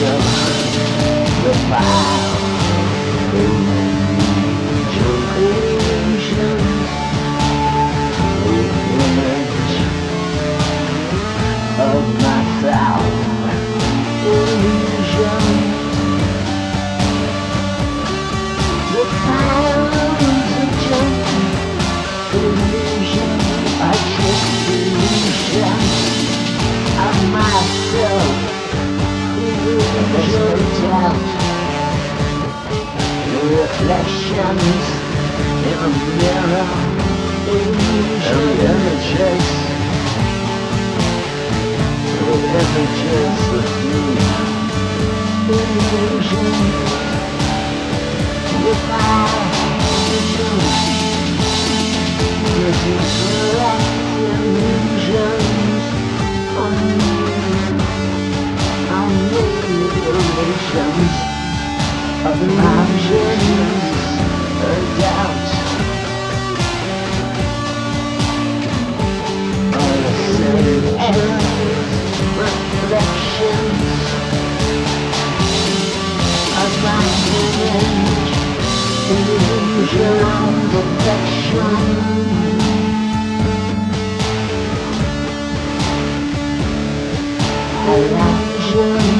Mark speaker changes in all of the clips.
Speaker 1: show illusion reflections in a mirror illusion images. Images of me illusion of or illusions reflections of my illusion perfection illusion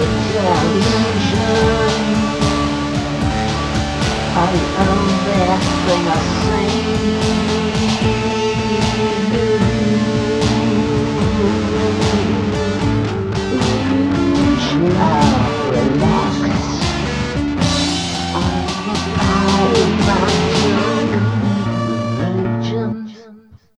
Speaker 1: illusion. I own everything I see